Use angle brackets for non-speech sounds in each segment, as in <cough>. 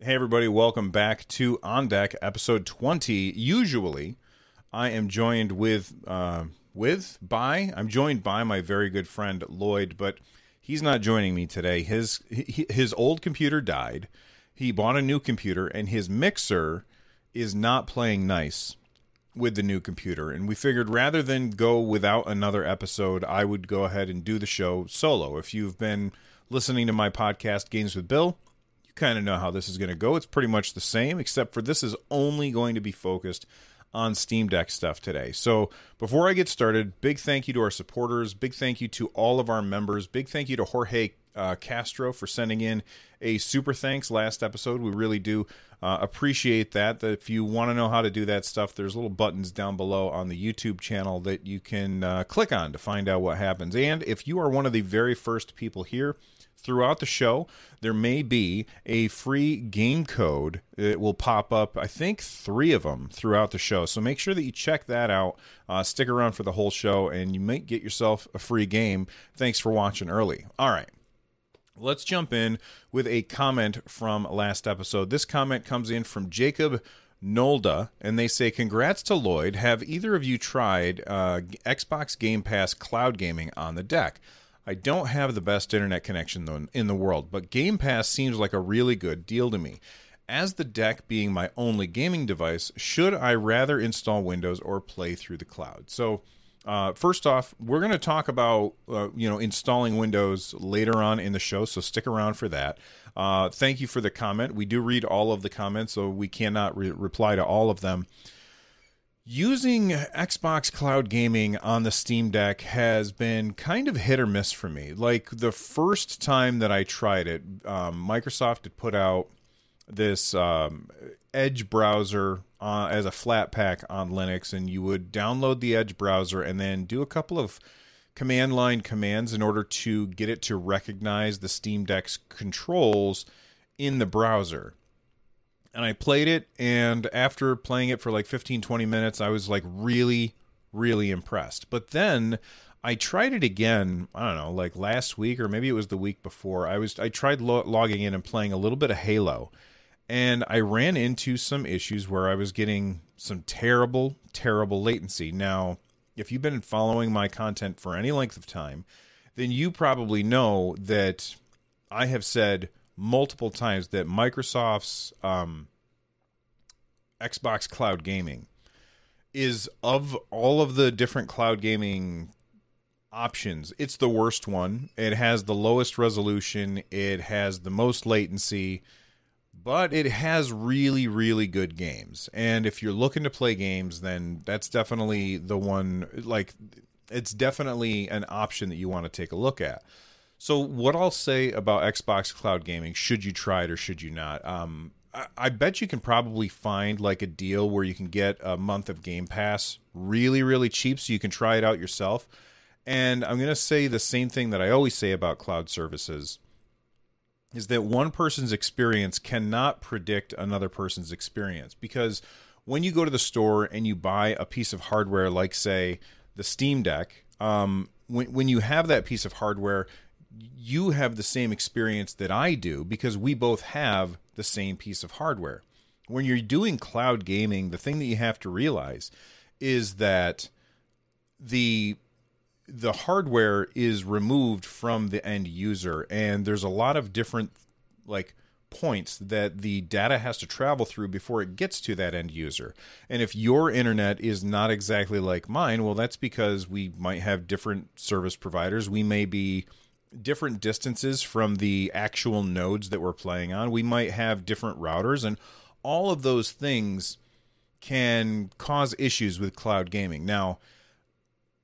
Hey, everybody, welcome back to On Deck, episode 20. Usually, I am joined with, uh, with, by, I'm joined by my very good friend Lloyd, but he's not joining me today. His, his old computer died. He bought a new computer, and his mixer is not playing nice with the new computer. And we figured rather than go without another episode, I would go ahead and do the show solo. If you've been listening to my podcast, Games with Bill, kind of know how this is going to go. It's pretty much the same, except for this is only going to be focused on Steam Deck stuff today. So before I get started, big thank you to our supporters. Big thank you to all of our members. Big thank you to Jorge uh, Castro for sending in a super thanks last episode. We really do uh, appreciate that. That if you want to know how to do that stuff, there's little buttons down below on the YouTube channel that you can uh, click on to find out what happens. And if you are one of the very first people here, throughout the show, there may be a free game code that will pop up. I think three of them throughout the show. So make sure that you check that out. Uh, stick around for the whole show, and you might get yourself a free game. Thanks for watching early. All right. Let's jump in with a comment from last episode. This comment comes in from Jacob Nolda, and they say, Congrats to Lloyd. Have either of you tried uh, Xbox Game Pass cloud gaming on the deck? I don't have the best internet connection in the world, but Game Pass seems like a really good deal to me. As the deck being my only gaming device, should I rather install Windows or play through the cloud? So, uh, first off, we're going to talk about uh, you know installing Windows later on in the show, so stick around for that. Uh, thank you for the comment. We do read all of the comments, so we cannot re- reply to all of them. Using Xbox Cloud Gaming on the Steam Deck has been kind of hit or miss for me. Like the first time that I tried it, um, Microsoft had put out this um, Edge browser uh, as a Flatpak on Linux, and you would download the Edge browser and then do a couple of command line commands in order to get it to recognize the Steam Deck's controls in the browser and I played it and after playing it for like 15 20 minutes I was like really really impressed. But then I tried it again, I don't know, like last week or maybe it was the week before. I was I tried lo- logging in and playing a little bit of Halo and I ran into some issues where I was getting some terrible terrible latency. Now, if you've been following my content for any length of time, then you probably know that I have said multiple times that Microsoft's um, Xbox Cloud Gaming is of all of the different cloud gaming options, it's the worst one. It has the lowest resolution, it has the most latency, but it has really, really good games. And if you're looking to play games, then that's definitely the one, like, it's definitely an option that you want to take a look at. So, what I'll say about Xbox Cloud Gaming, should you try it or should you not? Um, I, I bet you can probably find like a deal where you can get a month of Game Pass really, really cheap so you can try it out yourself. And I'm going to say the same thing that I always say about cloud services is that one person's experience cannot predict another person's experience because when you go to the store and you buy a piece of hardware like say the Steam Deck, um, when when you have that piece of hardware, you have the same experience that I do because we both have the same piece of hardware. When you're doing cloud gaming, the thing that you have to realize is that the the hardware is removed from the end user and there's a lot of different like points that the data has to travel through before it gets to that end user. And if your internet is not exactly like mine, well that's because we might have different service providers. We may be different distances from the actual nodes that we're playing on. We might have different routers, and all of those things can cause issues with cloud gaming. Now,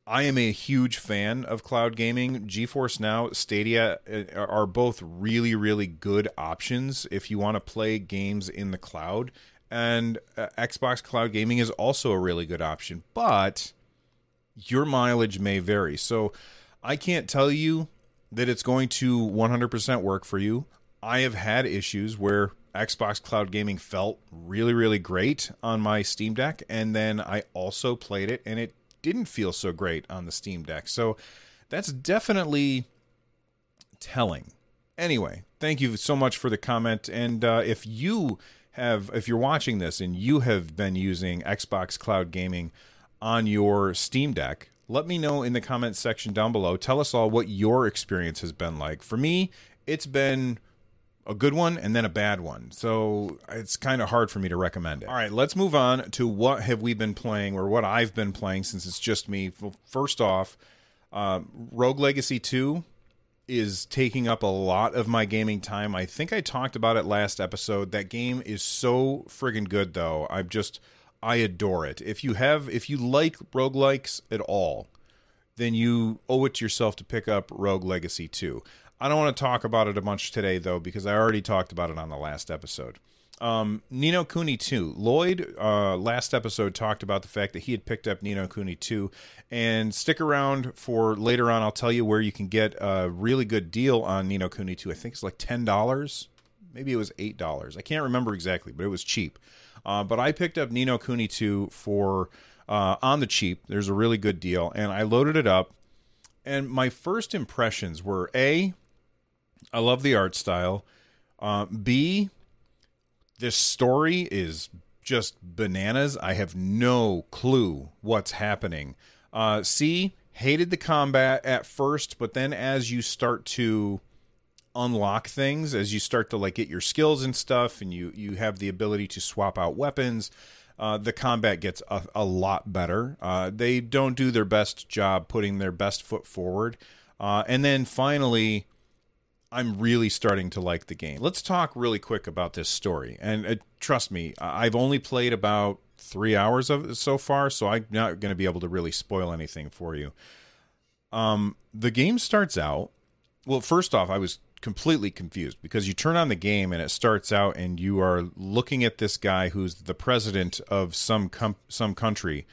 I am a huge fan of cloud gaming. GeForce Now, Stadia uh, are both really, really good options if you want to play games in the cloud. And uh, Xbox Cloud Gaming is also a really good option, but your mileage may vary. So I can't tell you that it's going to 100% work for you. I have had issues where Xbox Cloud Gaming felt really, really great on my Steam Deck, and then I also played it and it didn't feel so great on the Steam Deck. So that's definitely telling. Anyway, thank you so much for the comment. And uh, if you have, if you're watching this and you have been using Xbox Cloud Gaming on your Steam Deck, let me know in the comments section down below. Tell us all what your experience has been like. For me, it's been a good one and then a bad one. So it's kind of hard for me to recommend it. All right, let's move on to what have we been playing or what I've been playing since it's just me. First off, uh, Rogue Legacy 2 is taking up a lot of my gaming time. I think I talked about it last episode. That game is so friggin' good though. I'm just I adore it. If you have if you like roguelikes at all, then you owe it to yourself to pick up Rogue Legacy 2. I don't want to talk about it a bunch today though because I already talked about it on the last episode. Um, Ni no Kuni 2. Lloyd, uh, last episode, talked about the fact that he had picked up Ni no Kuni 2. And stick around for later on. I'll tell you where you can get a really good deal on Ni no Kuni 2. I think it's like $10. Maybe it was $8. I can't remember exactly, but it was cheap. Uh, but I picked up Ni no Kuni 2 for uh, on the cheap. There's a really good deal. And I loaded it up. And my first impressions were A, I love the art style. Uh, B, this story is just bananas. I have no clue what's happening. Uh, C, hated the combat at first, but then as you start to unlock things, as you start to like get your skills and stuff, and you you have the ability to swap out weapons. Uh, the combat gets a, a lot better. Uh, they don't do their best job putting their best foot forward. Uh, and then finally, I'm really starting to like the game. Let's talk really quick about this story. And uh, trust me, I've only played about three hours of it so far, so I'm not going to be able to really spoil anything for you. Um, the game starts out. Well, first off, I was completely confused because you turn on the game and it starts out and you are looking at this guy who's the president of some com- some country,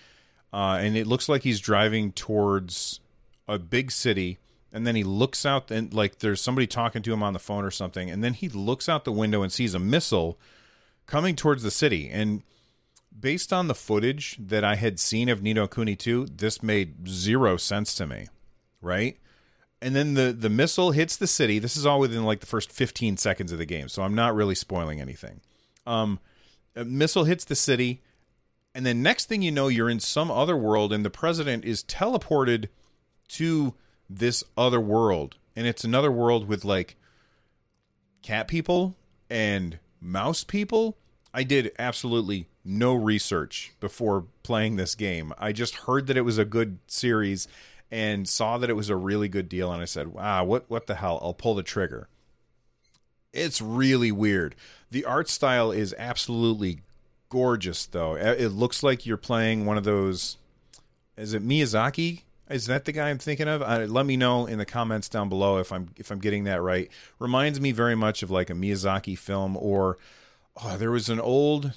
uh, and it looks like he's driving towards a big city and then he looks out and like there's somebody talking to him on the phone or something and then he looks out the window and sees a missile coming towards the city. And based on the footage that I had seen of Ni no Kuni 2 this made zero sense to me right? And then the the missile hits the city. This is all within like the first 15 seconds of the game so I'm not really spoiling anything. Um a missile hits the city and then next thing you know you're in some other world and the president is teleported to this other world. And it's another world with like cat people and mouse people. I did absolutely no research before playing this game. I just heard that it was a good series and saw that it was a really good deal. And i said wow what what the hell? I'll pull the trigger. It's really weird. The art style is absolutely gorgeous though. It looks like you're playing one of those is it miyazaki is that the guy I'm thinking of? Uh, let me know in the comments down below if I'm if I'm getting that right. Reminds me very much of like a Miyazaki film, or oh, there was an old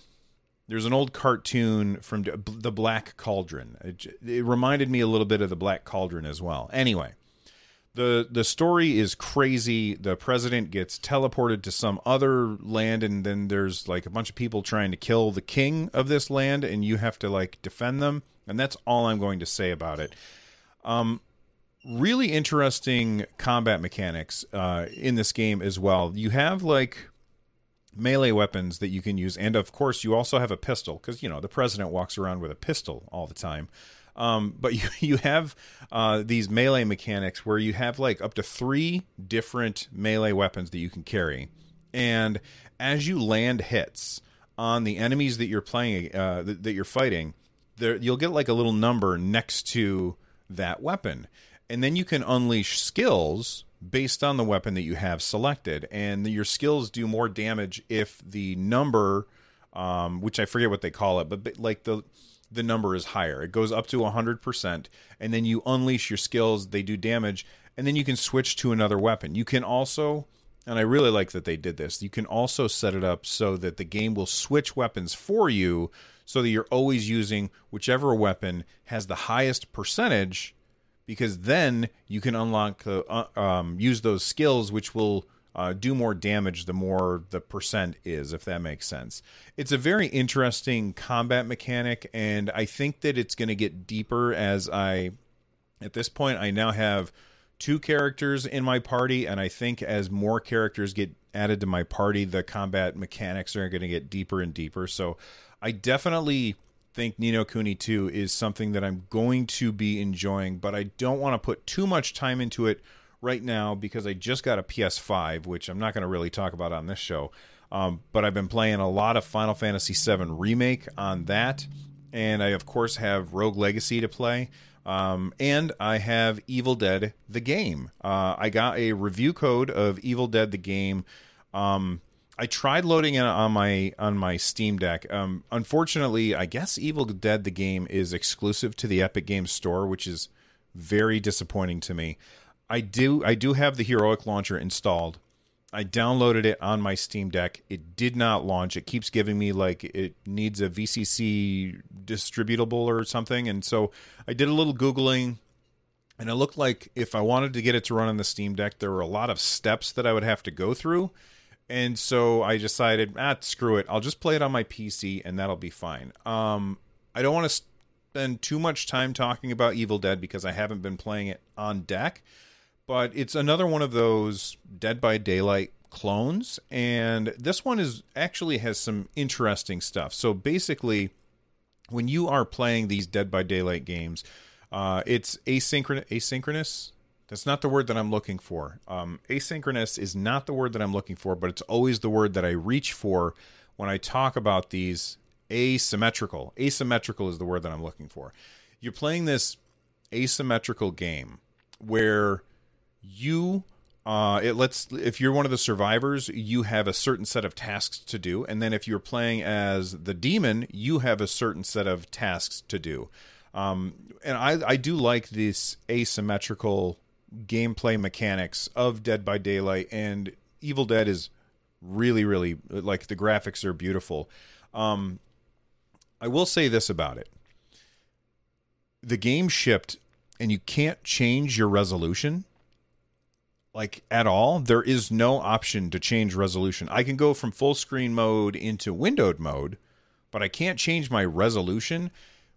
there's an old cartoon from the Black Cauldron. It, it reminded me a little bit of the Black Cauldron as well. Anyway, the the story is crazy. The president gets teleported to some other land, and then there's like a bunch of people trying to kill the king of this land, and you have to like defend them. And that's all I'm going to say about it. Um, really interesting combat mechanics uh, in this game as well. You have like melee weapons that you can use, and of course, you also have a pistol because you know the president walks around with a pistol all the time. Um, but <laughs> you you have uh, these melee mechanics where you have like up to three different melee weapons that you can carry, and as you land hits on the enemies that you're playing uh, that, that you're fighting, there you'll get like a little number next to that weapon. And then you can unleash skills based on the weapon that you have selected. And your skills do more damage if the number, um, which I forget what they call it, but like the the number is higher. It goes up to 100%, and then you unleash your skills, they do damage, and then you can switch to another weapon. You can also, and I really like that they did this, you can also set it up so that the game will switch weapons for you so that you're always using whichever weapon has the highest percentage because then you can unlock uh, um, use those skills which will uh, do more damage the more the percent is, if that makes sense. It's a very interesting combat mechanic, and I think that it's going to get deeper as I, at this point, I now have two characters in my party, and I think as more characters get added to my party, the combat mechanics are going to get deeper and deeper. So I definitely think Ni no Kuni 2 is something that I'm going to be enjoying, but I don't want to put too much time into it right now because I just got a PS5, which I'm not going to really talk about on this show. Um, but I've been playing a lot of Final Fantasy VII Remake on that. And I, of course, have Rogue Legacy to play. Um, and I have Evil Dead the game. Uh, I got a review code of Evil Dead the game. Um, I tried loading it on my on my Steam Deck. Um, unfortunately, I guess Evil Dead the game is exclusive to the Epic Games Store, which is very disappointing to me. I do I do have the heroic launcher installed. I downloaded it on my Steam Deck. It did not launch. It keeps giving me like it needs a VCC distributable or something. And so I did a little googling and it looked like if I wanted to get it to run on the Steam Deck, there were a lot of steps that I would have to go through. And so I decided, ah, screw it. I'll just play it on my PC and that'll be fine. Um, I don't want to spend too much time talking about Evil Dead because I haven't been playing it on deck but it's another one of those Dead by Daylight clones and this one is actually has some interesting stuff. So basically when you are playing these Dead by Daylight games, uh, it's asynchronous asynchronous that's not the word that I'm looking for. Um, asynchronous is not the word that I'm looking for, but it's always the word that I reach for when I talk about these asymmetrical. Asymmetrical is the word that I'm looking for. You're playing this asymmetrical game where you uh, it lets if you're one of the survivors, you have a certain set of tasks to do, and then if you're playing as the demon, you have a certain set of tasks to do. Um, and I I do like this asymmetrical gameplay mechanics of Dead by Daylight, and Evil Dead is really really like the graphics are beautiful. Um, I will say this about it: the game shipped, and you can't change your resolution like at all. There is no option to change resolution. I can go from full screen mode into windowed mode, but I can't change my resolution,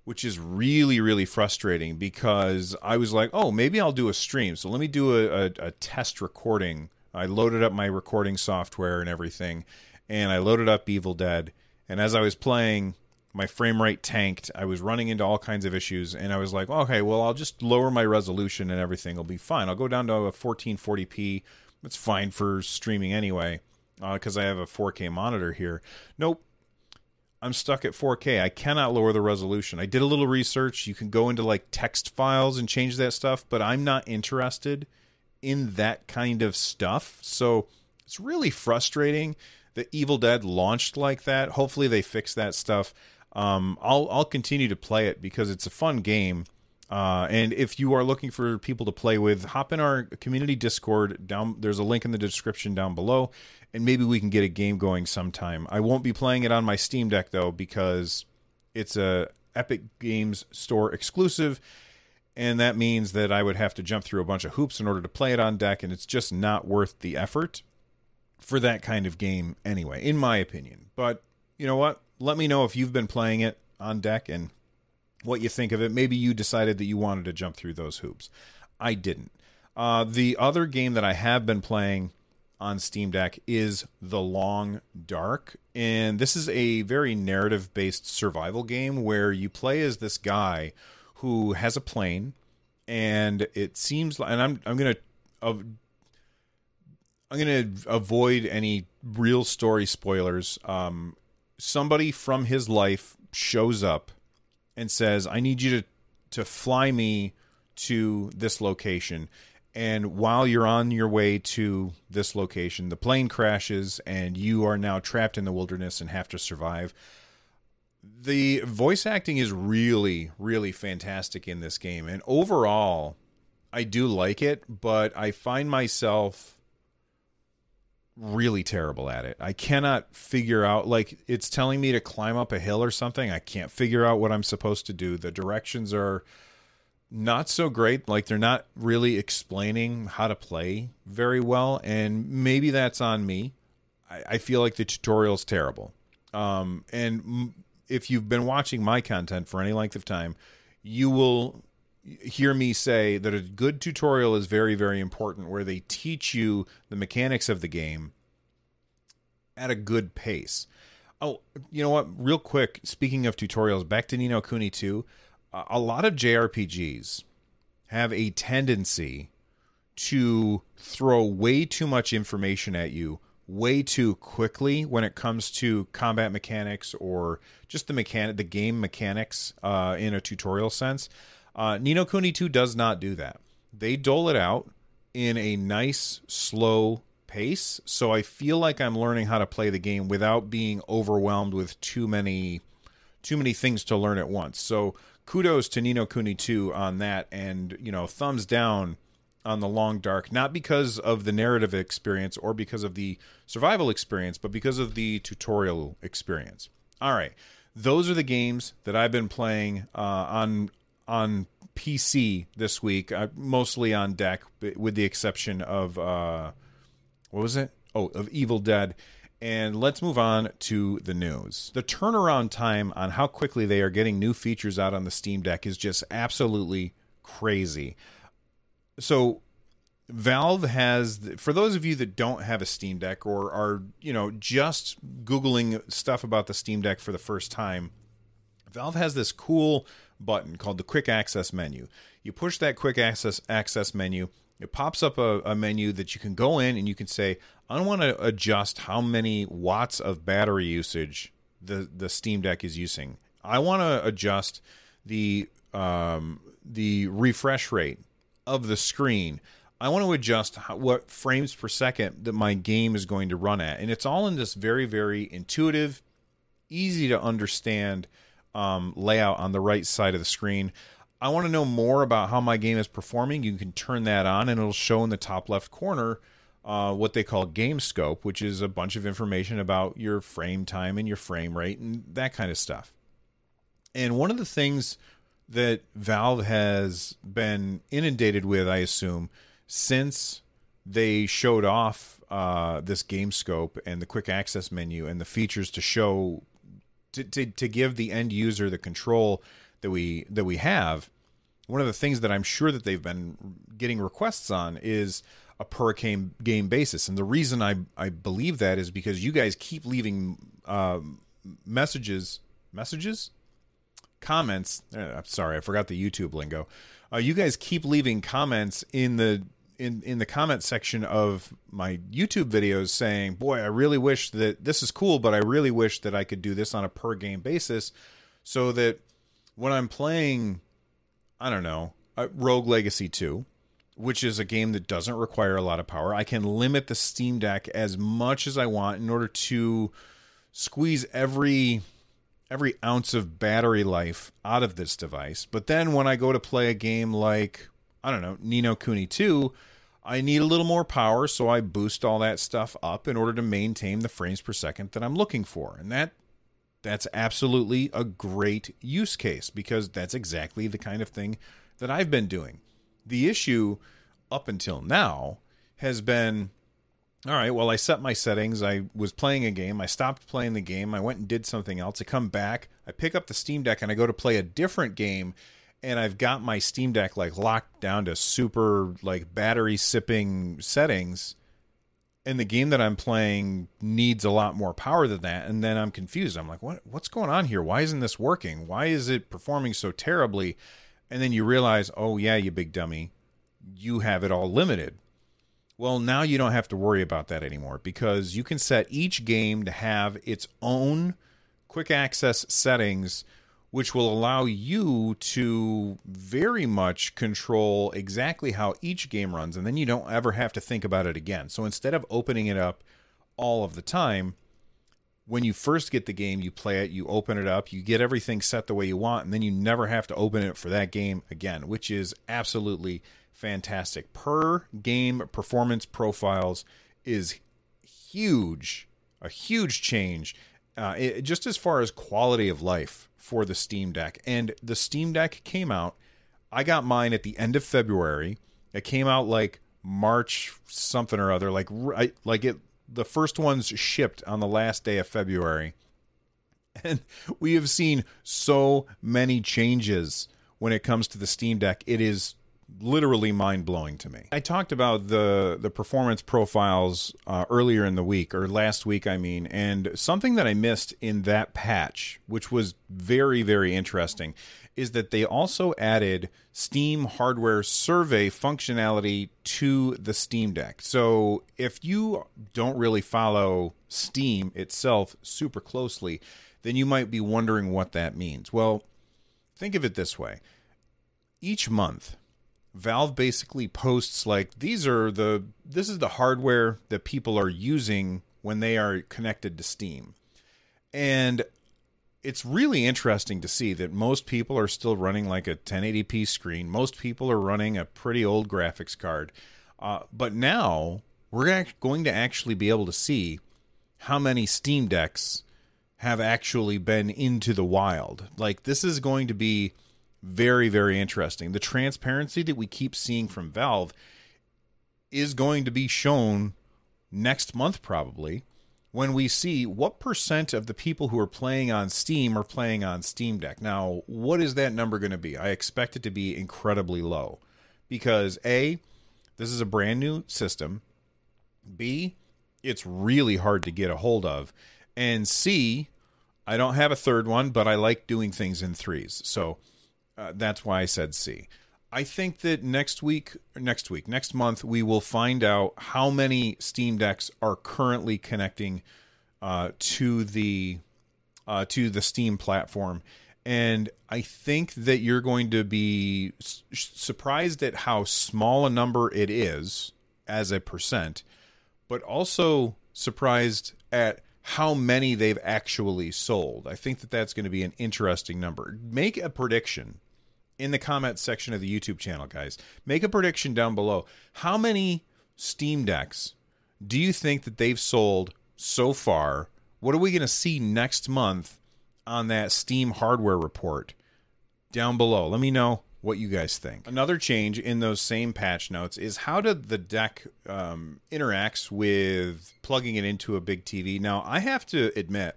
which is really, really frustrating because I was like, oh, maybe I'll do a stream. So let me do a, a, a test recording. I loaded up my recording software and everything, and I loaded up Evil Dead. And as I was playing, my frame rate tanked. I was running into all kinds of issues, and I was like, okay, well, I'll just lower my resolution and everything will be fine. I'll go down to a 1440p. It's fine for streaming anyway, because uh, I have a 4K monitor here. Nope. I'm stuck at 4K. I cannot lower the resolution. I did a little research. You can go into like text files and change that stuff, but I'm not interested in that kind of stuff. So it's really frustrating that Evil Dead launched like that. Hopefully they fix that stuff um, I'll I'll continue to play it because it's a fun game. Uh, and if you are looking for people to play with, hop in our community Discord. Down there's a link in the description down below, and maybe we can get a game going sometime. I won't be playing it on my Steam Deck though because it's a Epic Games Store exclusive, and that means that I would have to jump through a bunch of hoops in order to play it on deck, and it's just not worth the effort for that kind of game anyway, in my opinion. But you know what? let me know if you've been playing it on deck and what you think of it. Maybe you decided that you wanted to jump through those hoops. I didn't. Uh, the other game that I have been playing on Steam Deck is The Long Dark. And this is a very narrative based survival game where you play as this guy who has a plane. And it seems like, and I'm, I'm going to. Uh, I'm going to avoid any real story spoilers. Um, somebody from his life shows up and says, "I need you to to fly me to this location." And while you're on your way to this location, the plane crashes and you are now trapped in the wilderness and have to survive. the voice acting is really, really fantastic in this game. And overall, I do like it, but I find myself really terrible at it. I cannot figure out like it's telling me to climb up a hill or something. I can't figure out what I'm supposed to do. The directions are not so great. Like they're not really explaining how to play very well, and maybe that's on me. I, I feel like the tutorial's terrible. Um, and m- if you've been watching my content for any length of time, you will hear me say that a good tutorial is very, very important, where they teach you the mechanics of the game at a good pace. Oh, you know what? Real quick, speaking of tutorials, back to Ni no Kuni 2, a lot of JRPGs have a tendency to throw way too much information at you way too quickly when it comes to combat mechanics or just the mechanic the game mechanics uh, in a tutorial sense uh, Ni no Kuni 2 does not do that. They dole it out in a nice, slow pace. So I feel like I'm learning how to play the game without being overwhelmed with too many too many things to learn at once. So kudos to Ni no Kuni 2 on that and you know thumbs down on the long dark not because of the narrative experience or because of the survival experience but because of the tutorial experience. All right. Those are the games that I've been playing uh, on on PC this week, uh, mostly on deck, with the exception of uh, what was it? Oh, of Evil Dead. And let's move on to the news. The turnaround time on how quickly they are getting new features out on the Steam Deck is just absolutely crazy. So, Valve has, for those of you that don't have a Steam Deck or are, you know, just Googling stuff about the Steam Deck for the first time, Valve has this cool button called the quick access menu. You push that quick access access menu, it pops up a, a menu that you can go in and you can say, I want to adjust how many watts of battery usage the, the Steam Deck is using. I want to adjust the um, the refresh rate of the screen. I want to adjust how, what frames per second that my game is going to run at, and it's all in this very very intuitive, easy to understand um, layout on the right side of the screen. I want to know more about how my game is performing. You can turn that on, and it'll show in the top left corner uh, what they call Gamescope, which is a bunch of information about your frame time and your frame rate and that kind of stuff. And one of the things that Valve has been inundated with, I assume, since they showed off uh, this Gamescope and the quick access menu and the features to show to, to, to give the end user the control that we that we have one of the things that i'm sure that they've been getting requests on is a per game game basis. And the reason i i believe that is because you guys keep leaving uh, messages messages? Comments? Uh, i'm sorry i forgot the youtube lingo. Uh, you guys keep leaving comments in the in in the comment section of my YouTube videos saying, "Boy, I really wish that this is cool, but I really wish that I could do this on a per game basis, so that when I'm playing, I don't know, uh, Rogue Legacy two, which is a game that doesn't require a lot of power, I can limit the Steam Deck as much as I want in order to squeeze every every ounce of battery life out of this device. But then when I go to play a game like I don't know, Ni no Kuni 2, I need a little more power, so I boost all that stuff up in order to maintain the frames per second that I'm looking for. And that that's absolutely a great use case because that's exactly the kind of thing that I've been doing. The issue up until now has been all right, well, I set my settings. I was playing a game. I stopped playing the game. I went and did something else. I come back. I pick up the Steam Deck and I go to play a different game and I've got my Steam Deck like locked down to super like battery sipping settings and the game that I'm playing needs a lot more power than that and then I'm confused. I'm like, "What what's going on here? Why isn't this working? Why is it performing so terribly?" And then you realize, "Oh yeah, you big dummy. You have it all limited." Well, now you don't have to worry about that anymore because you can set each game to have its own quick access settings which will allow you to very much control exactly how each game runs. And then you don't ever have to think about it again. So instead of opening it up all of the time, when you first get the game, you play it, you open it up, you get everything set the way you want, and then you never have to open it for that game again, which is absolutely fantastic. Per game performance profiles is huge, a huge change, uh, it, just as far as quality of life for the Steam Deck. And the Steam Deck came out. I got mine at the end of February. It came out like March something or other, like right, like it the first ones shipped on the last day of February. <laughs> And we have seen so many changes when it comes to the Steam Deck. It is literally mind blowing to me. I talked about the the performance profiles uh, earlier in the week or last week, I mean, and something that I missed in that patch, which was very very interesting, is that they also added Steam hardware survey functionality to the Steam Deck. So if you don't really follow Steam itself super closely, then you might be wondering what that means. Well, think of it this way. Each month, Valve basically posts like these are the this is the hardware that people are using when they are connected to Steam. And it's really interesting to see that most people are still running like a 1080p screen. Most people are running a pretty old graphics card. Uh, but now we're going to actually be able to see how many Steam Decks have actually been into the wild. Like, this is going to be very, very interesting. The transparency that we keep seeing from Valve is going to be shown next month, probably when we see what percent of the people who are playing on Steam are playing on Steam Deck. Now, what is that number going to be? I expect it to be incredibly low because A, this is a brand new system. B, it's really hard to get a hold of. And C, I don't have a third one, but I like doing things in threes. So uh, that's why I said C. I think that next week, next week, next month, we will find out how many Steam Decks are currently connecting uh, to the uh, to the Steam platform, and I think that you're going to be surprised at how small a number it is as a percent, but also surprised at how many they've actually sold. I think that that's going to be an interesting number. Make a prediction in the comment section of the YouTube channel, guys. Make a prediction down below. How many Steam Decks do you think that they've sold so far? What are we going to see next month on that Steam hardware report? Down below. Let me know what you guys think. Another change in those same patch notes is how did the deck um, interacts with plugging it into a big TV. Now, I have to admit,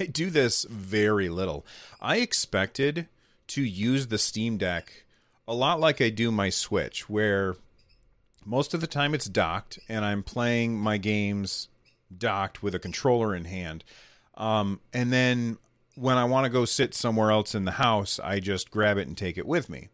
I do this very little. I expected to use the Steam Deck a lot like I do my Switch, where most of the time it's docked and I'm playing my games docked with a controller in hand. Um, and then when I want to go sit somewhere else in the house, I just grab it and take it with me.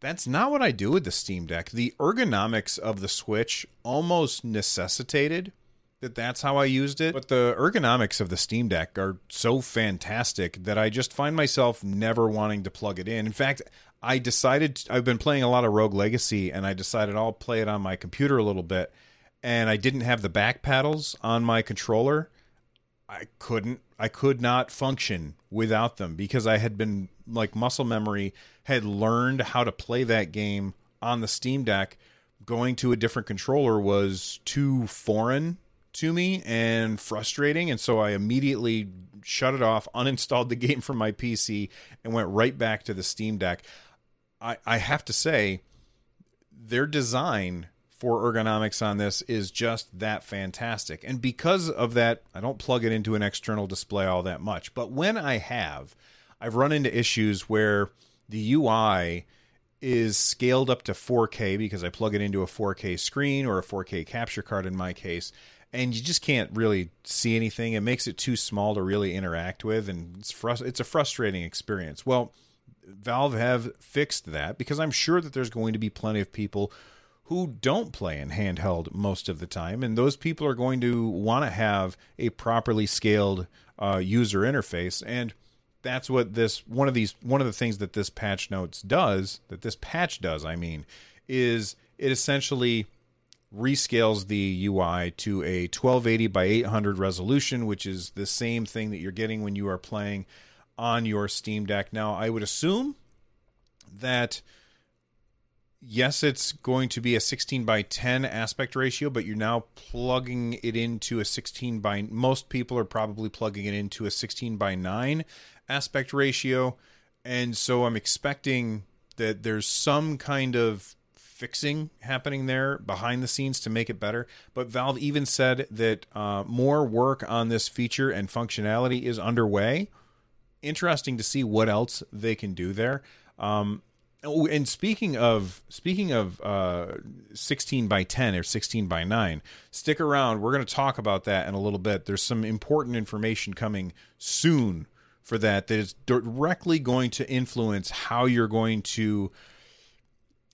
That's not what I do with the Steam Deck. The ergonomics of the Switch almost necessitated that that's how I used it. But the ergonomics of the Steam Deck are so fantastic that I just find myself never wanting to plug it in. In fact, I decided I've been playing a lot of Rogue Legacy and I decided I'll play it on my computer a little bit and I didn't have the back paddles on my controller. I couldn't I could not function without them because I had been like muscle memory had learned how to play that game on the Steam Deck. Going to a different controller was too foreign to me and frustrating. And so I immediately shut it off, uninstalled the <laughs> game from my PC, and went right back to the Steam Deck. I, I have to say, their design for ergonomics on this is just that fantastic. And because of that, I don't plug it into an external display all that much. But when I have, I've run into issues where the UI is scaled up to 4K because I plug it into a 4K screen or a 4K capture card in my case and you just can't really see anything. It makes it too small to really interact with, and it's frust- it's a frustrating experience. Well, Valve have fixed that because I'm sure that there's going to be plenty of people who don't play in handheld most of the time, and those people are going to want to have a properly scaled uh, user interface, and that's what this one of these one of the things that this patch notes does that this patch does. I mean, is it essentially rescales the UI to a 1280 by 800 resolution, which is the same thing that you're getting when you are playing on your Steam Deck. Now, I would assume that yes, it's going to be a 16 by 10 aspect ratio, but you're now plugging it into a 16 by most people are probably plugging it into a 16 by 9 aspect ratio. And so I'm expecting that there's some kind of fixing happening there behind the scenes to make it better. But Valve even said that uh, more work on this feature and functionality is underway. Interesting to see what else they can do there. Um, oh, and speaking of speaking of uh, 16 by 10 or 16 by 9 stick around we're going to talk about that in a little bit there's some important information coming soon for that that is directly going to influence how you're going to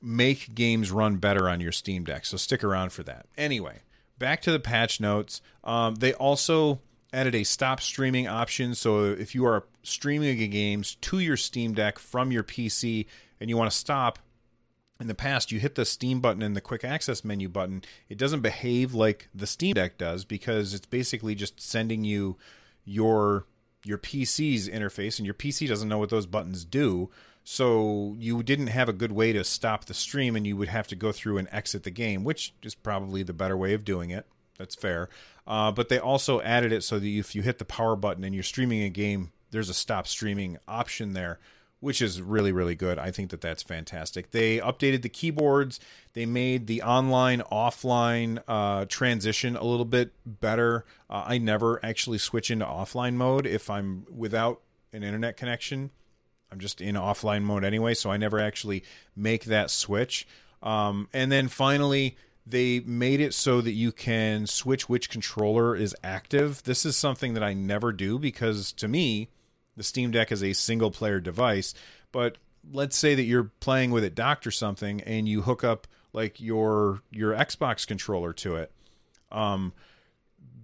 make games run better on your Steam Deck. So stick around for that. Anyway, back to the patch notes. Um, they also added a stop streaming option. So if you are streaming games to your Steam Deck from your PC and you want to stop, in the past you hit the Steam button and the quick access menu button. It doesn't behave like the Steam Deck does because it's basically just sending you your your PC's interface and your PC doesn't know what those buttons do. So you didn't have a good way to stop the stream, and you would have to go through and exit the game, which is probably the better way of doing it. That's fair. Uh, but they also added it so that if you hit the power button and you're streaming a game, there's a stop streaming option there, which is really, really good. I think that that's fantastic. They updated the keyboards, they made the online offline uh, transition a little bit better. Uh, I never actually switch into offline mode if I'm without an internet connection I'm just in offline mode anyway, so I never actually make that switch. Um, and then finally, they made it so that you can switch which controller is active. This is something that I never do because to me, the Steam Deck is a single player device. But let's say that you're playing with it docked or something and you hook up like your your Xbox controller to it. Um,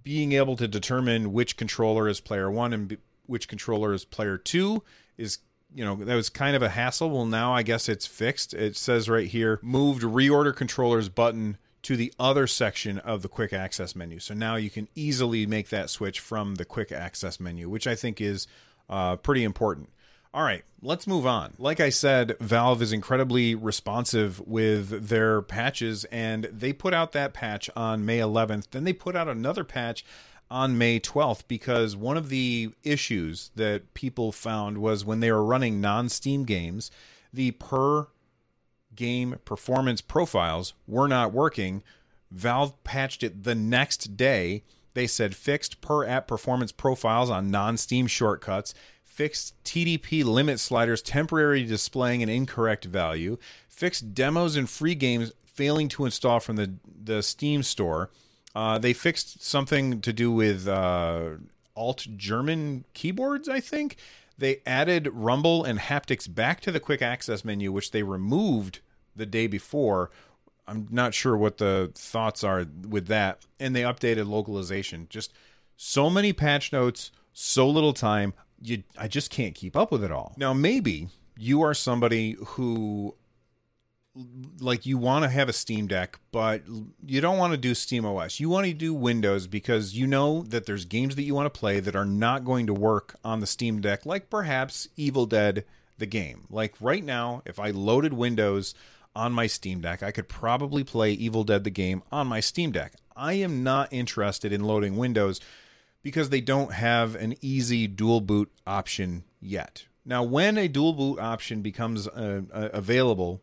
being able to determine which controller is player one and which controller is player two is you know that was kind of a hassle. Well now i guess it's fixed. It says right here moved reorder controllers button to the other section of the quick access menu. So now you can easily make that switch from the quick access menu which i think is uh, pretty important. All right let's move on. Like i said valve is incredibly responsive with their patches and they put out that patch on may 11th then they put out another patch on May 12th because one of the issues that people found was when they were running non Steam games, the per game performance profiles were not working. Valve patched it the next day. They said fixed per app performance profiles on non Steam shortcuts, fixed TDP limit sliders temporarily displaying an incorrect value, fixed demos and free games failing to install from the, the Steam store uh, they fixed something to do with uh, alt German keyboards, I think. They added Rumble and haptics back to the quick access menu, which they removed the day before. I'm not sure what the thoughts are with that. And they updated localization. Just so many patch notes, so little time. You, I just can't keep up with it all. Now, maybe you are somebody who like you want to have a Steam Deck, but you don't want to do Steam OS. You want to do Windows because you know that there's games that you want to play that are not going to work on the Steam Deck, like perhaps Evil Dead the game. Like right now, if I loaded Windows on my Steam Deck, I could probably play Evil Dead the game on my Steam Deck. I am not interested in loading Windows because they don't have an easy dual boot option yet. Now, when a dual boot option becomes uh, uh, available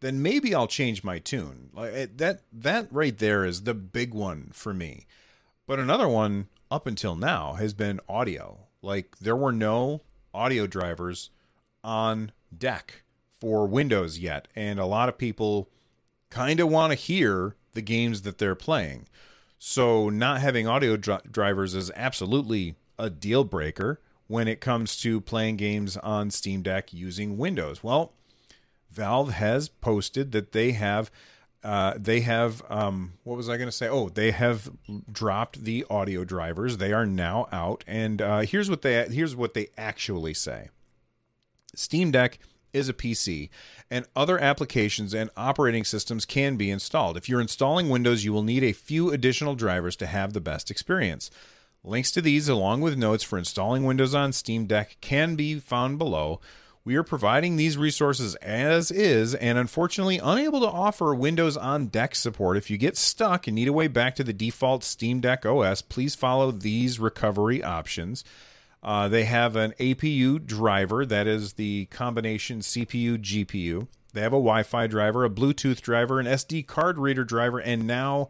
then maybe I'll change my tune. Like eh, that that right there is the big one for me. But another one up until now has been audio. Like there were no audio drivers on deck for Windows yet, and a lot of people kind of want to hear the games that they're playing. So not having audio dr- drivers is absolutely a deal breaker when it comes to playing games on Steam Deck using Windows. Well, Valve has posted that they have uh, they have um, what was I going to say? Oh, they have dropped the audio drivers. They are now out, and uh, here's what they here's what they actually say. Steam Deck is a PC, and other applications and operating systems can be installed. If you're installing Windows, you will need a few additional drivers to have the best experience. Links to these, along with notes for installing Windows on Steam Deck, can be found below. We are providing these resources as is, and unfortunately unable to offer Windows on Deck support. If you get stuck and need a way back to the default Steam Deck OS, please follow these recovery options. Uh, they have an APU driver that is the combination CPU GPU. They have a Wi Fi driver, a Bluetooth driver, an SD card reader driver, and now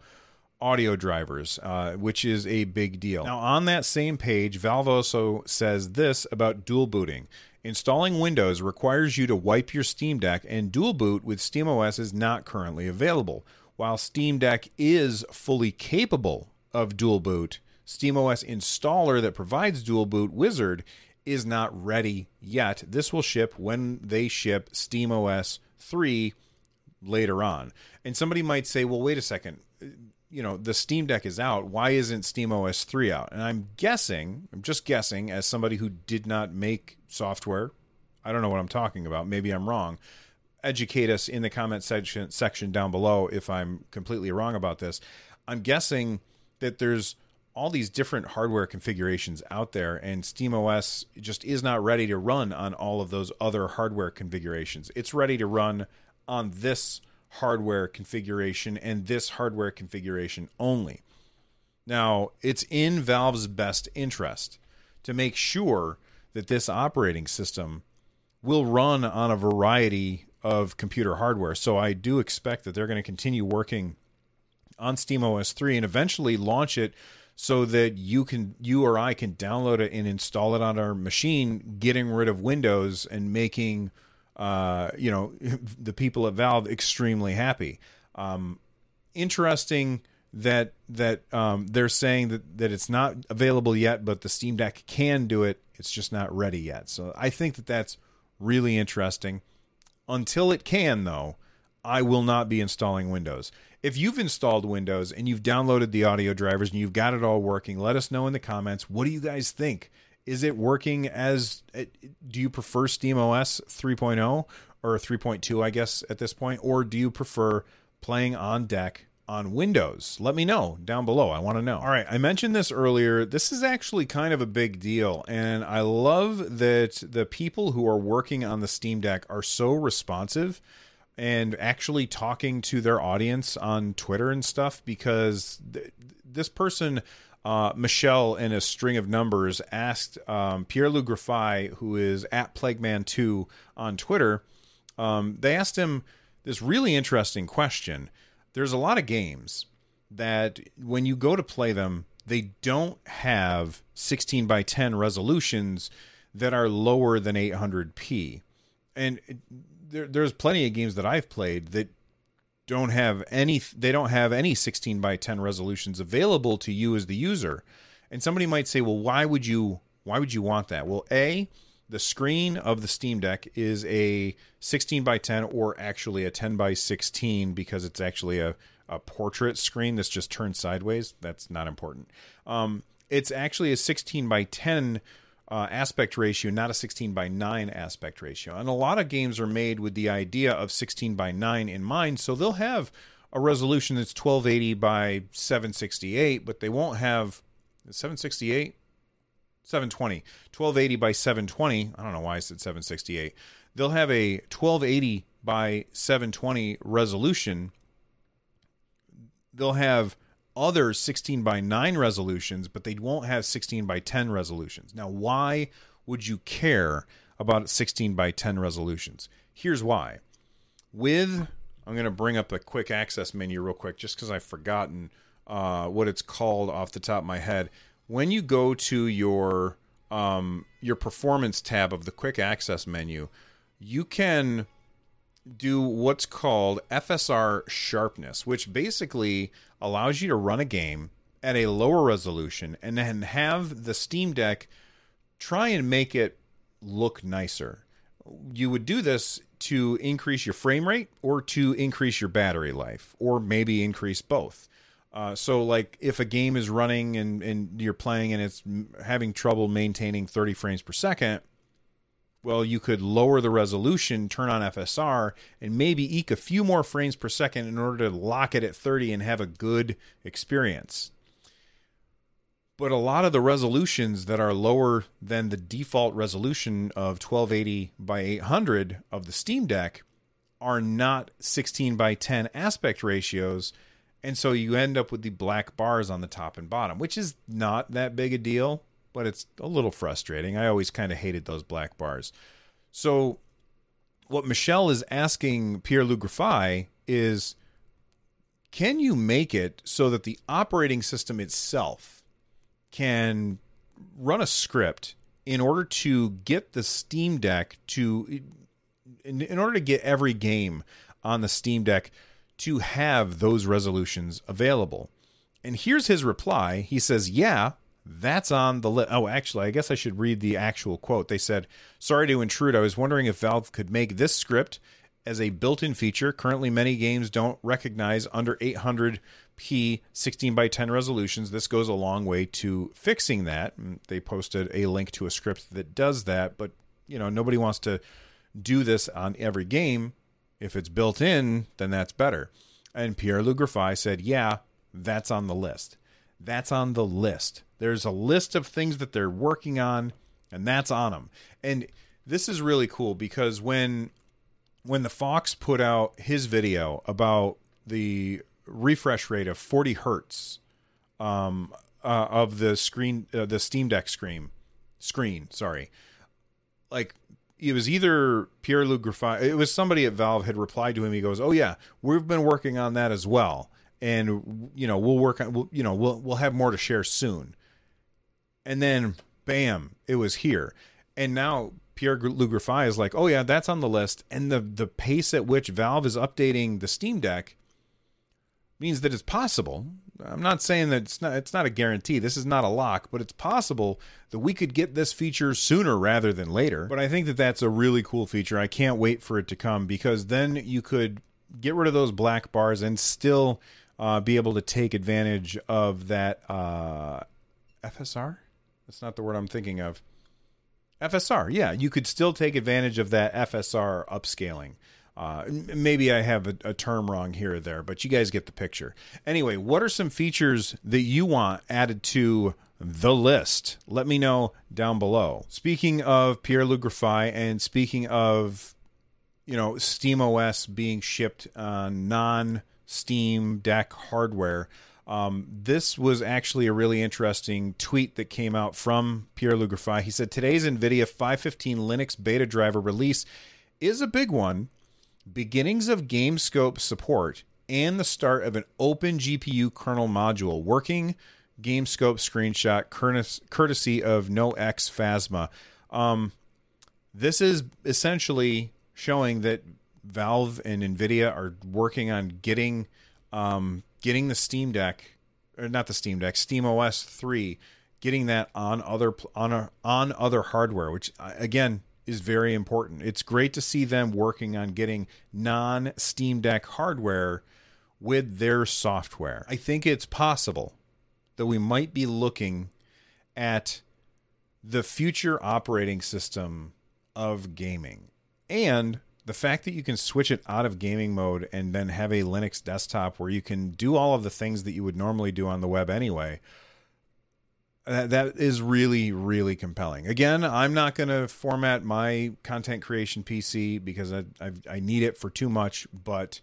audio drivers, uh, which is a big deal. Now, on that same page, Valve also says this about dual booting. Installing Windows requires you to wipe your Steam Deck, and dual boot with SteamOS is not currently available. While Steam Deck is fully capable of dual boot, SteamOS installer that provides dual boot Wizard is not ready yet. This will ship when they ship SteamOS 3 later on. And somebody might say, well, wait a second you know the Steam Deck is out. Why isn't SteamOS 3 out? And I'm guessing, I'm just guessing, as somebody who did not make software, I don't know what I'm talking about. Maybe I'm wrong. Educate us in the comment section section down below if I'm completely wrong about this. I'm guessing that there's all these different hardware configurations out there, and SteamOS just is not ready to run on all of those other hardware configurations. It's ready to run on this hardware configuration and this hardware configuration only. Now, it's in Valve's best interest to make sure that this operating system will run on a variety of computer hardware. So I do expect that they're going to continue working on SteamOS 3 and eventually launch it so that you can you or I can download it and install it on our machine, getting rid of Windows and making uh, you know, <laughs> the people at Valve extremely happy. Um, interesting that that um, they're saying that that it's not available yet, but the Steam Deck can do it. It's just not ready yet. So I think that that's really interesting. Until it can, though, I will not be installing Windows. If you've installed Windows and you've downloaded the audio drivers and you've got it all working, let us know in the comments. What do you guys think? Is it working as uh, do you prefer SteamOS 3.0 or 3.2 I guess at this point or do you prefer playing on deck on Windows? Let me know down below. I want to know. All right, I mentioned this earlier. This is actually kind of a big deal and I love that the people who are working on the Steam Deck are so responsive and actually talking to their audience on Twitter and stuff because th- this person uh, Michelle, in a string of numbers, asked um, Pierre-Loup Griffais, who is at Plagman2 on Twitter, um, they asked him this really interesting question. There's a lot of games that when you go to play them, they don't have 16 by 10 resolutions that are lower than 800p. And there, there's plenty of games that I've played that don't have any they don't have any 16 by 10 resolutions available to you as the user. And somebody might say well why would you why would you want that? Well a the screen of the steam deck is a 16 by 10 or actually a 10 by 16 because it's actually a, a portrait screen that's just turned sideways. That's not important. Um, it's actually a 16 by 10 uh, aspect ratio, not a 16 by 9 aspect ratio. And a lot of games are made with the idea of 16 by 9 in mind, so they'll have a resolution that's 1280 by 768, but they won't have 768 720 1280 by 720 i don't know why i said 768 they'll have a 1280 by 720 resolution. They'll have other 16 by 9 resolutions, but they won't have 16 by 10 resolutions. Now, why would you care about 16 by 10 resolutions? Here's why. With, I'm going to bring up the quick access menu real quick just because I've forgotten uh, what it's called off the top of my head. When you go to your um, your performance tab of the quick access menu, you can do what's called FSR sharpness, which basically allows you to run a game at a lower resolution and then have the Steam Deck try and make it look nicer. You would do this to increase your frame rate or to increase your battery life, or maybe increase both. Uh, so, like if a game is running and, and you're playing and it's having trouble maintaining 30 frames per second, well, you could lower the resolution, turn on FSR, and maybe eke a few more frames per second in order to lock it at 30 and have a good experience. But a lot of the resolutions that are lower than the default resolution of 1280 by 800 of the Steam Deck are not 16 by 10 aspect ratios. And so you end up with the black bars on the top and bottom, which is not that big a deal, but it's a little frustrating. I always kind of hated those black bars. So what Michelle is asking Pierre-Loup Griffais is can you make it so that the operating system itself can run a script in order to get the Steam Deck to in, in, order to get every game on the Steam Deck to have those resolutions available. And here's his reply. He says, "Yeah, that's on the list." Oh, actually, I guess I should read the actual quote. They said, "Sorry to intrude. I was wondering if Valve could make this script as a built-in feature. Currently, many games don't recognize under 800p 16 by 10 resolutions. This goes a long way to fixing that. Mm, they posted a link to a script that does that, but you know nobody wants to do this on every game. If it's built in, then that's better. And Pierre Griffais said, "Yeah, that's on the list. That's on the list. There's a list of things that they're working on, and that's on them." And this is really cool because when when the Phawx put out his video about the refresh rate of 40 hertz um, uh, of the screen, uh, the Steam Deck screen, screen, sorry, like it was either Pierre-Loup Griffais, it was somebody at Valve had replied to him. He goes, "Oh yeah, we've been working on that as well, and you know we'll work on, we'll, you know we'll we'll have more to share soon." And then, bam, it was here, and now Pierre-Loup Griffais is like, oh yeah, that's on the list, and the the pace at which Valve is updating the Steam Deck means that it's possible. I'm not saying that it's not it's not a guarantee. This is not a lock, but it's possible that we could get this feature sooner rather than later. But I think that that's a really cool feature. I can't wait for it to come because then you could get rid of those black bars and still uh, be able to take advantage of that uh, FSR. That's not the word I'm thinking of FSR, yeah, you could still take advantage of that FSR upscaling. Uh, maybe I have a, a, term wrong here or there, but you guys get the picture. Anyway, what are some features that you want added to the list? Let me know down below. Speaking of Pierre-Loup and speaking of, you know, Steam OS being shipped on non Steam Deck hardware, um, this was actually a really interesting tweet that came out from Pierre Griffais. He said today's NVIDIA 515 Linux beta driver release is a big one. Beginnings of GameScope support and the start of an open GPU kernel module working GameScope screenshot courtesy of NoX Phasma. Um, this is essentially showing that Valve and NVIDIA are working on getting um, getting the Steam Deck, or not the Steam Deck, Steam OS three, getting that on other on a, on other hardware, which uh, again is very important. It's great to see them working on getting non Steam Deck hardware with their software. I think it's possible that we might be looking at the future operating system of gaming and the fact that you can switch it out of gaming mode and then have a Linux desktop where you can do all of the things that you would normally do on the web anyway, that, that is really, really compelling. Again, I'm not going to format my content creation PC because I, I, I need it for too much, but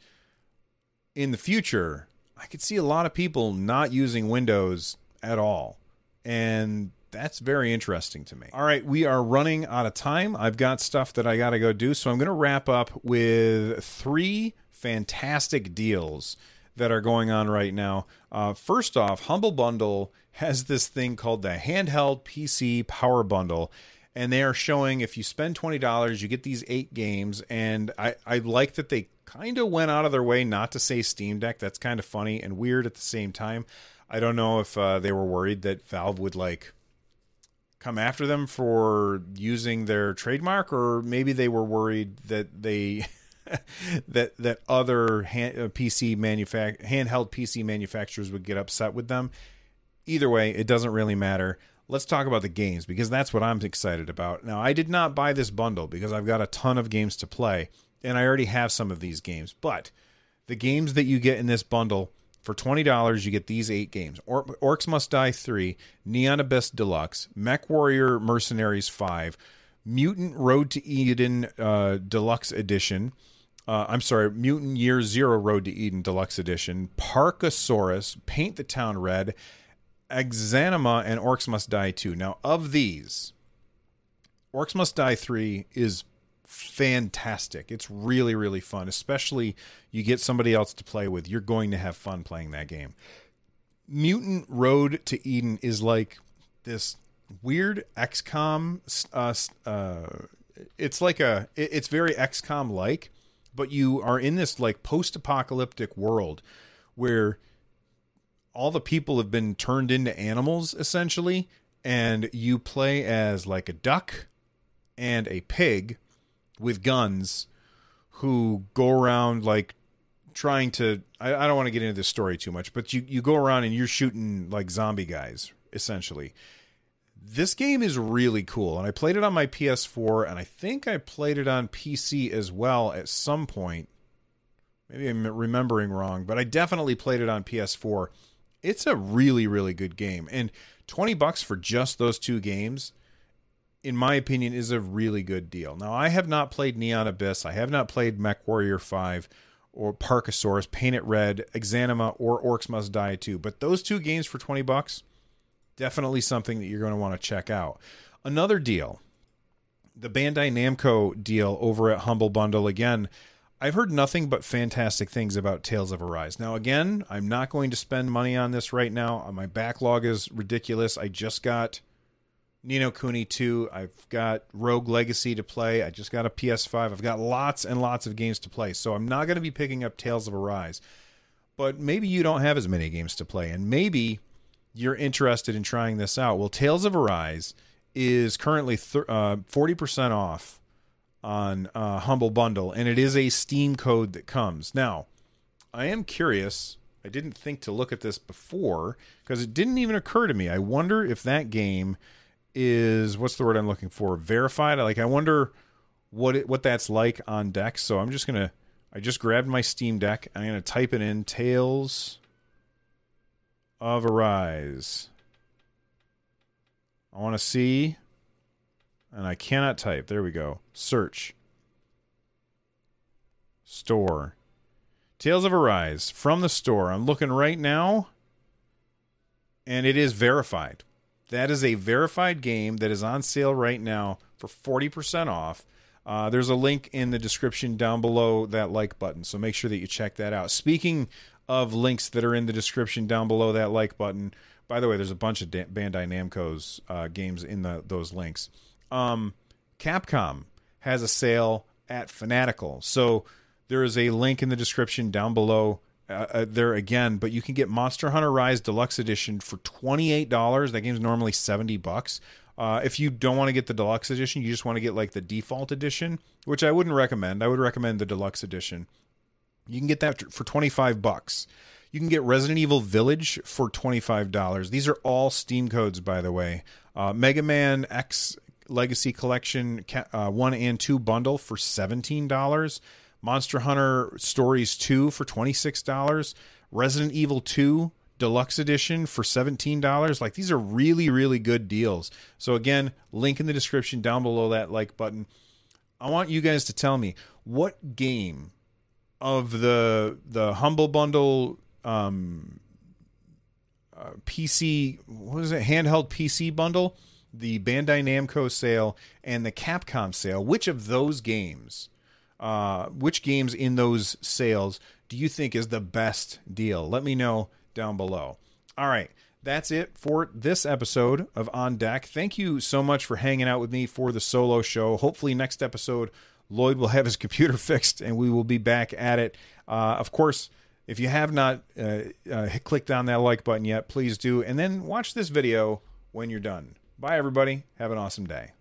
in the future, I could see a lot of people not using Windows at all. And that's very interesting to me. All right, we are running out of time. I've got stuff that I got to go do, so I'm going to wrap up with three fantastic deals that are going on right now. Uh, first off, Humble Bundle has this thing called the Handheld PC Power Bundle. And they are showing if you spend $20, you get these eight games. And I, I like that they kind of went out of their way not to say Steam Deck. That's kind of funny and weird at the same time. I don't know if uh, they were worried that Valve would like come after them for using their trademark, or maybe they were worried that they <laughs> that that other hand, uh, PC manufact handheld PC manufacturers would get upset with them. Either way, it doesn't really matter. let's talk about the games because that's what I'm excited about. Now, I did not buy this bundle because I've got a ton of games to play and I already have some of these games, but the games that you get in this bundle for $20 you get these 8 games. Or- Orcs Must Die 3, Neon Abyss Deluxe, Mech Warrior Mercenaries 5, Mutant Road to Eden uh, Deluxe Edition, uh, I'm sorry, Mutant Year Zero Road to Eden Deluxe Edition, Parkasaurus, Paint the Town Red, Exanima, and Orcs Must Die 2. Now, of these, Orcs Must Die 3 is fantastic. It's really, really fun, especially you get somebody else to play with. You're going to have fun playing that game. Mutant Road to Eden is like this weird XCOM. Uh, uh, it's like a, it's very XCOM like, but you are in this like post apocalyptic world where all the people have been turned into animals essentially and you play as like a duck and a pig with guns who go around like trying to I, I don't want to get into this story too much but you, you go around and you're shooting like zombie guys essentially. This game is really cool and i played it on my ps4 and i think i played it on pc as well at some point. Maybe i'm remembering wrong but i definitely played it on ps4 it's a really really good game and 20 bucks for just those two games in my opinion is a really good deal now i have not played neon abyss i have not played mech warrior 5 or parkasaurus paint it red exanima or orcs must die 2 but those two games for 20 bucks definitely something that you're going to want to check out another deal the bandai namco deal over at humble bundle again I've heard nothing but fantastic things about Tales of Arise. Now, again, I'm not going to spend money on this right now. My backlog is ridiculous. I just got Ni no Kuni 2. I've got Rogue Legacy to play. I just got a PS5. I've got lots and lots of games to play. So I'm not going to be picking up Tales of Arise. But maybe you don't have as many games to play, and maybe you're interested in trying this out. Well, Tales of Arise is currently th- uh, 40% off on uh, Humble Bundle, and it is a Steam code that comes. Now, I am curious. I didn't think to look at this before because it didn't even occur to me. I wonder if that game is what's the word I'm looking for? Verified. Like I wonder what it, what that's like on deck. So I'm just gonna. I just grabbed my Steam Deck. I'm gonna type it in. Tales of Arise. I want to see and I cannot type. There we go. Search. Store. Tales of Arise from the store. I'm looking right now, and it is verified. That is a verified game that is on sale right now for 40% off. Uh, there's a link in the description down below that like button, so make sure that you check that out. Speaking of links that are in the description down below that like button, by the way, there's a bunch of da- Bandai Namco's uh, games in the, those links um, Capcom has a sale at Fanatical. So there is a link in the description down below uh, uh, there again, but you can get Monster Hunter Rise Deluxe Edition for $28. That game's normally 70 bucks. Uh, if you don't want to get the deluxe edition, you just want to get like the default edition, which I wouldn't recommend. I would recommend the deluxe edition. You can get that for 25 bucks. You can get Resident Evil Village for $25. These are all Steam codes, by the way. Uh, Mega Man X Legacy Collection uh, 1 and 2 bundle for $17. Monster Hunter Stories 2 for $26. Resident Evil 2 Deluxe Edition for $17. Like these are really, really good deals. So, again, link in the description down below that like button. I want you guys to tell me what game of the the humble bundle um, uh, PC what is it handheld PC bundle the Bandai Namco sale and the Capcom sale, which of those games, uh, which games in those sales do you think is the best deal? Let me know down below. All right, that's it for this episode of On Deck. Thank you so much for hanging out with me for the solo show. Hopefully, next episode, Lloyd will have his <laughs> computer fixed and we will be back at it. Uh, of course, if you have not uh, uh, clicked on that like button yet, please do. And then watch this video when you're done. Bye, everybody. Have an awesome day.